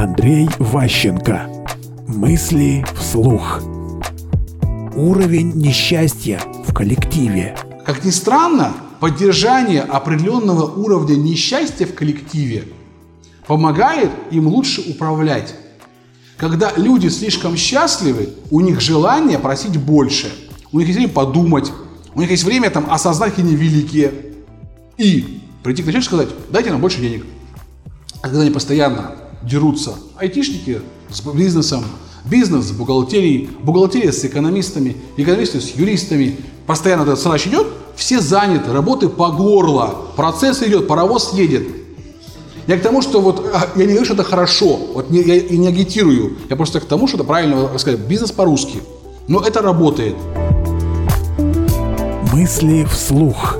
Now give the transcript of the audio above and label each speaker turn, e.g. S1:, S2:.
S1: Андрей Ващенко. Мысли вслух. Уровень несчастья в коллективе.
S2: Как ни странно, поддержание определенного уровня несчастья в коллективе помогает им лучше управлять. Когда люди слишком счастливы, у них желание просить больше. У них есть время подумать, у них есть время там, осознать, какие они. И прийти к начальнику и сказать, дайте нам больше денег. А когда они постоянно дерутся, айтишники с бизнесом, бизнес с бухгалтерией, бухгалтерия с экономистами, экономисты с юристами, постоянно этот срач идет, все заняты, работы по горло, процесс идет, паровоз едет. Я к тому, что вот а, я не говорю, что это хорошо, вот не, я и не агитирую, я просто к тому, что это правильно сказать, бизнес по-русски. Но это работает.
S1: Мысли вслух.